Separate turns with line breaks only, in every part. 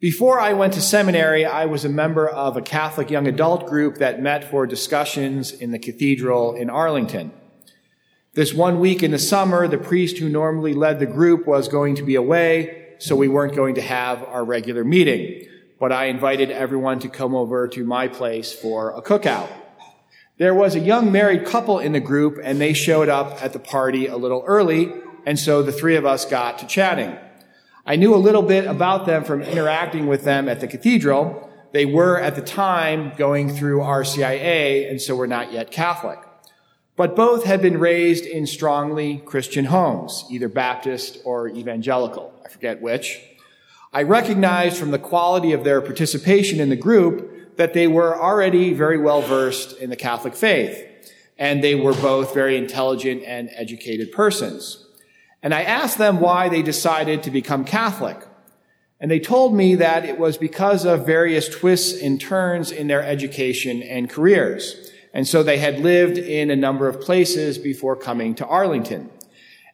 Before I went to seminary, I was a member of a Catholic young adult group that met for discussions in the cathedral in Arlington. This one week in the summer, the priest who normally led the group was going to be away, so we weren't going to have our regular meeting. But I invited everyone to come over to my place for a cookout. There was a young married couple in the group, and they showed up at the party a little early, and so the three of us got to chatting. I knew a little bit about them from interacting with them at the cathedral. They were at the time going through RCIA and so were not yet Catholic. But both had been raised in strongly Christian homes, either Baptist or evangelical. I forget which. I recognized from the quality of their participation in the group that they were already very well versed in the Catholic faith. And they were both very intelligent and educated persons. And I asked them why they decided to become Catholic. And they told me that it was because of various twists and turns in their education and careers. And so they had lived in a number of places before coming to Arlington.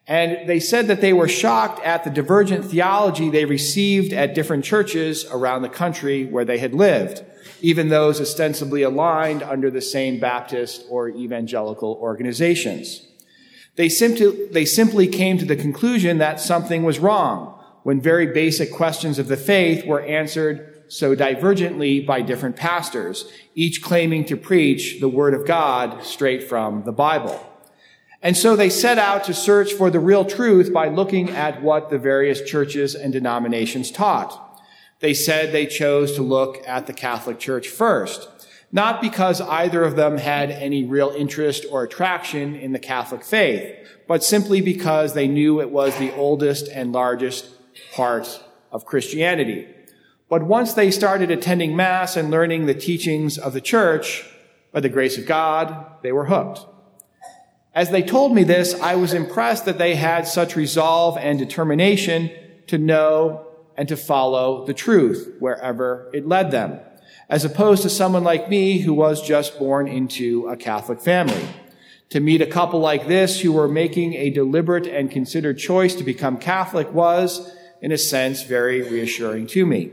And they said that they were shocked at the divergent theology they received at different churches around the country where they had lived, even those ostensibly aligned under the same Baptist or evangelical organizations. They simply, they simply came to the conclusion that something was wrong when very basic questions of the faith were answered so divergently by different pastors, each claiming to preach the Word of God straight from the Bible. And so they set out to search for the real truth by looking at what the various churches and denominations taught. They said they chose to look at the Catholic Church first not because either of them had any real interest or attraction in the Catholic faith, but simply because they knew it was the oldest and largest part of Christianity. But once they started attending Mass and learning the teachings of the church, by the grace of God, they were hooked. As they told me this, I was impressed that they had such resolve and determination to know and to follow the truth wherever it led them as opposed to someone like me who was just born into a Catholic family. To meet a couple like this who were making a deliberate and considered choice to become Catholic was, in a sense, very reassuring to me.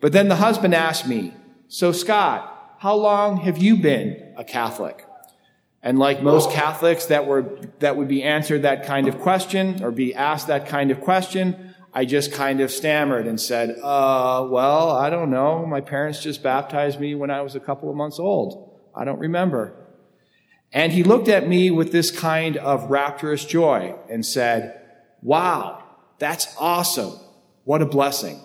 But then the husband asked me, so Scott, how long have you been a Catholic? And like most Catholics that were, that would be answered that kind of question or be asked that kind of question, I just kind of stammered and said, uh, well, I don't know. My parents just baptized me when I was a couple of months old. I don't remember. And he looked at me with this kind of rapturous joy and said, wow, that's awesome. What a blessing.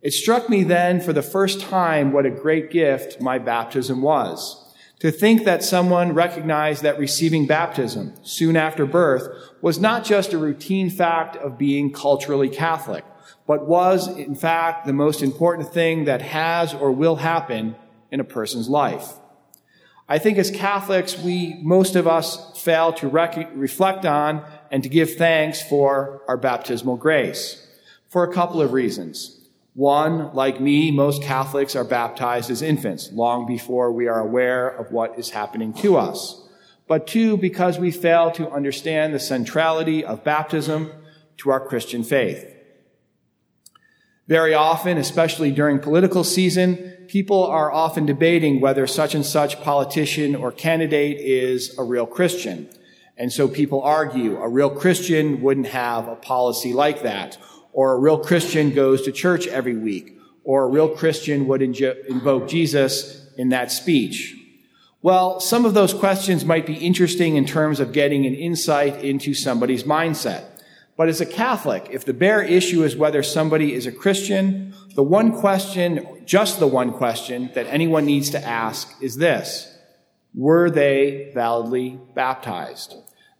It struck me then for the first time what a great gift my baptism was. To think that someone recognized that receiving baptism soon after birth was not just a routine fact of being culturally Catholic, but was, in fact, the most important thing that has or will happen in a person's life. I think as Catholics, we, most of us, fail to rec- reflect on and to give thanks for our baptismal grace for a couple of reasons. One, like me, most Catholics are baptized as infants long before we are aware of what is happening to us. But two, because we fail to understand the centrality of baptism to our Christian faith. Very often, especially during political season, people are often debating whether such and such politician or candidate is a real Christian. And so people argue a real Christian wouldn't have a policy like that or a real Christian goes to church every week, or a real Christian would invoke Jesus in that speech. Well, some of those questions might be interesting in terms of getting an insight into somebody's mindset. But as a Catholic, if the bare issue is whether somebody is a Christian, the one question, just the one question that anyone needs to ask is this. Were they validly baptized?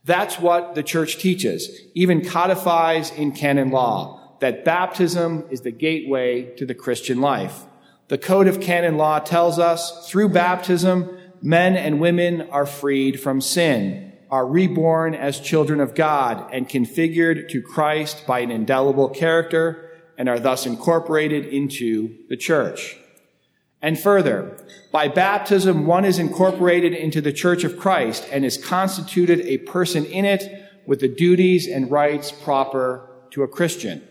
That's what the church teaches, even codifies in canon law that baptism is the gateway to the Christian life. The Code of Canon Law tells us through baptism, men and women are freed from sin, are reborn as children of God, and configured to Christ by an indelible character, and are thus incorporated into the church. And further, by baptism, one is incorporated into the church of Christ and is constituted a person in it with the duties and rights proper to a Christian.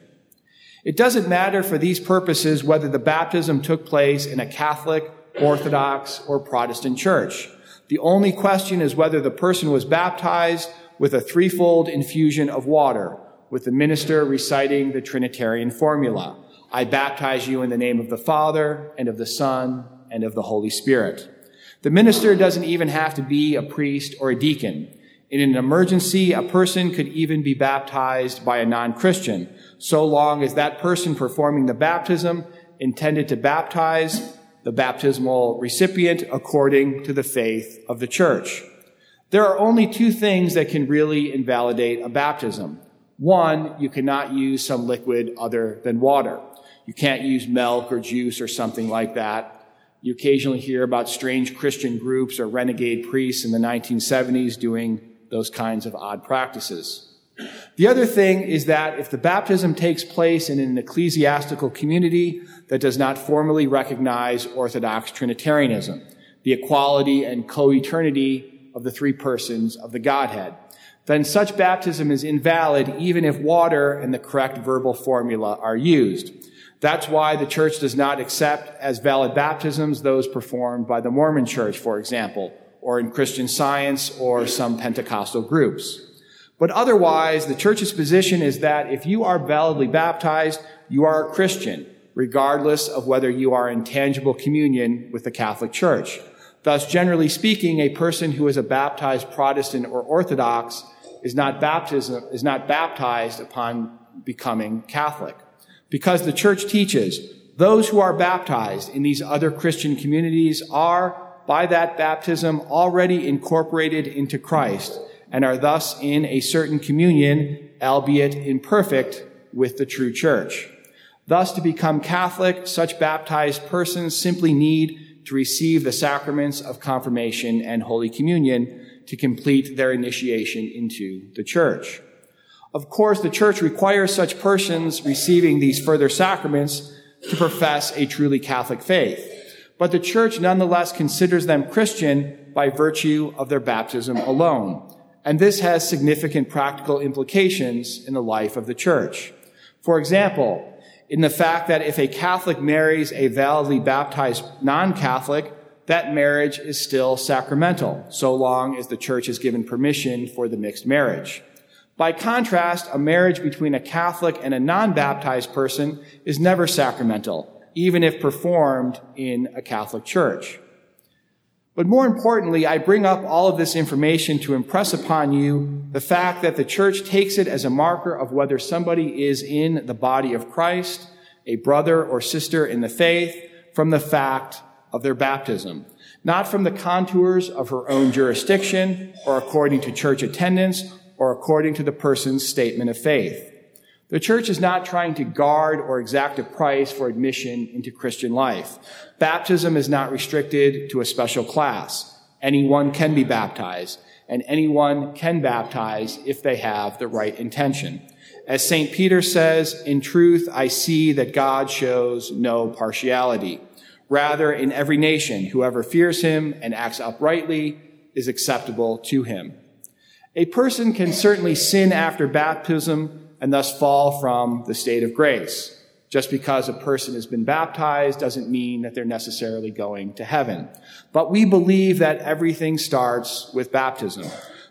It doesn't matter for these purposes whether the baptism took place in a Catholic, Orthodox, or Protestant church. The only question is whether the person was baptized with a threefold infusion of water, with the minister reciting the Trinitarian formula. I baptize you in the name of the Father, and of the Son, and of the Holy Spirit. The minister doesn't even have to be a priest or a deacon. In an emergency, a person could even be baptized by a non-Christian, so long as that person performing the baptism intended to baptize the baptismal recipient according to the faith of the church. There are only two things that can really invalidate a baptism. One, you cannot use some liquid other than water. You can't use milk or juice or something like that. You occasionally hear about strange Christian groups or renegade priests in the 1970s doing those kinds of odd practices. The other thing is that if the baptism takes place in an ecclesiastical community that does not formally recognize Orthodox Trinitarianism, the equality and co-eternity of the three persons of the Godhead, then such baptism is invalid even if water and the correct verbal formula are used. That's why the church does not accept as valid baptisms those performed by the Mormon church, for example, or in Christian science or some Pentecostal groups. But otherwise, the church's position is that if you are validly baptized, you are a Christian, regardless of whether you are in tangible communion with the Catholic Church. Thus, generally speaking, a person who is a baptized Protestant or Orthodox is not, baptism, is not baptized upon becoming Catholic. Because the church teaches those who are baptized in these other Christian communities are, by that baptism, already incorporated into Christ and are thus in a certain communion, albeit imperfect, with the true church. Thus, to become Catholic, such baptized persons simply need to receive the sacraments of confirmation and Holy Communion to complete their initiation into the church. Of course, the church requires such persons receiving these further sacraments to profess a truly Catholic faith. But the church nonetheless considers them Christian by virtue of their baptism alone. And this has significant practical implications in the life of the church. For example, in the fact that if a Catholic marries a validly baptized non-Catholic, that marriage is still sacramental, so long as the church has given permission for the mixed marriage. By contrast, a marriage between a Catholic and a non-baptized person is never sacramental, even if performed in a Catholic church. But more importantly, I bring up all of this information to impress upon you the fact that the church takes it as a marker of whether somebody is in the body of Christ, a brother or sister in the faith, from the fact of their baptism, not from the contours of her own jurisdiction or according to church attendance or according to the person's statement of faith. The church is not trying to guard or exact a price for admission into Christian life. Baptism is not restricted to a special class. Anyone can be baptized, and anyone can baptize if they have the right intention. As St. Peter says, in truth, I see that God shows no partiality. Rather, in every nation, whoever fears him and acts uprightly is acceptable to him. A person can certainly sin after baptism and thus fall from the state of grace. Just because a person has been baptized doesn't mean that they're necessarily going to heaven. But we believe that everything starts with baptism.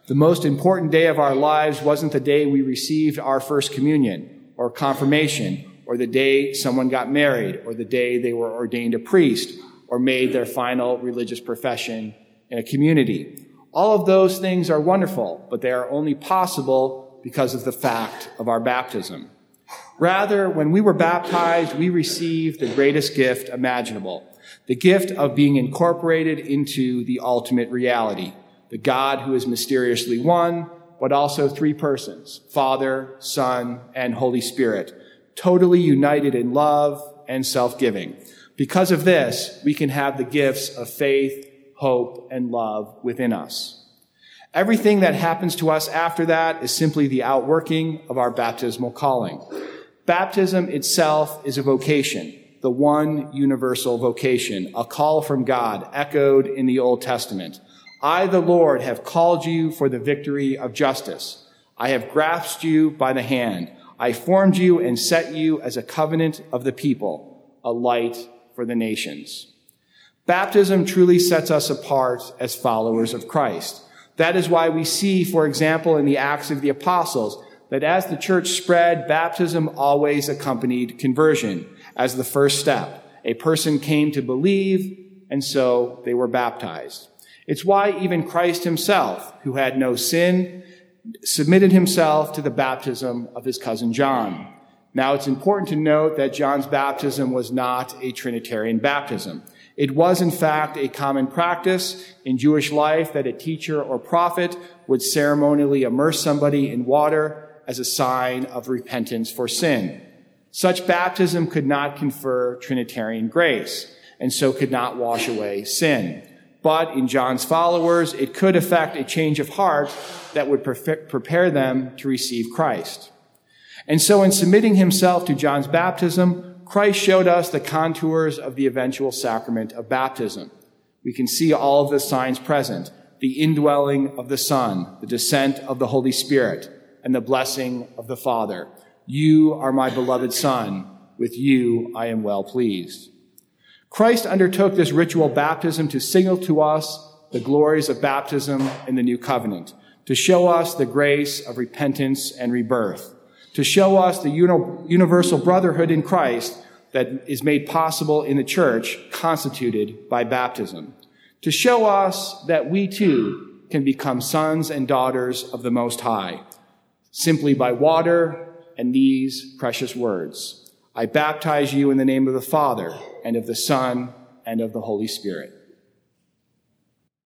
The most important day of our lives wasn't the day we received our first communion or confirmation or the day someone got married or the day they were ordained a priest or made their final religious profession in a community. All of those things are wonderful, but they are only possible because of the fact of our baptism. Rather, when we were baptized, we received the greatest gift imaginable, the gift of being incorporated into the ultimate reality, the God who is mysteriously one, but also three persons, Father, Son, and Holy Spirit, totally united in love and self-giving. Because of this, we can have the gifts of faith, hope, and love within us. Everything that happens to us after that is simply the outworking of our baptismal calling. Baptism itself is a vocation, the one universal vocation, a call from God echoed in the Old Testament. I, the Lord, have called you for the victory of justice. I have grasped you by the hand. I formed you and set you as a covenant of the people, a light for the nations. Baptism truly sets us apart as followers of Christ. That is why we see, for example, in the Acts of the Apostles, that as the church spread, baptism always accompanied conversion as the first step. A person came to believe, and so they were baptized. It's why even Christ himself, who had no sin, submitted himself to the baptism of his cousin John. Now it's important to note that John's baptism was not a Trinitarian baptism. It was, in fact, a common practice in Jewish life that a teacher or prophet would ceremonially immerse somebody in water as a sign of repentance for sin. Such baptism could not confer Trinitarian grace, and so could not wash away sin. But in John's followers, it could effect a change of heart that would prepare them to receive Christ. And so in submitting himself to John's baptism, Christ showed us the contours of the eventual sacrament of baptism. We can see all of the signs present, the indwelling of the Son, the descent of the Holy Spirit, and the blessing of the Father. You are my beloved Son. With you I am well pleased. Christ undertook this ritual baptism to signal to us the glories of baptism in the new covenant, to show us the grace of repentance and rebirth, to show us the universal brotherhood in Christ that is made possible in the church constituted by baptism, to show us that we too can become sons and daughters of the Most High, simply by water and these precious words. I baptize you in the name of the Father and of the Son and of the Holy Spirit.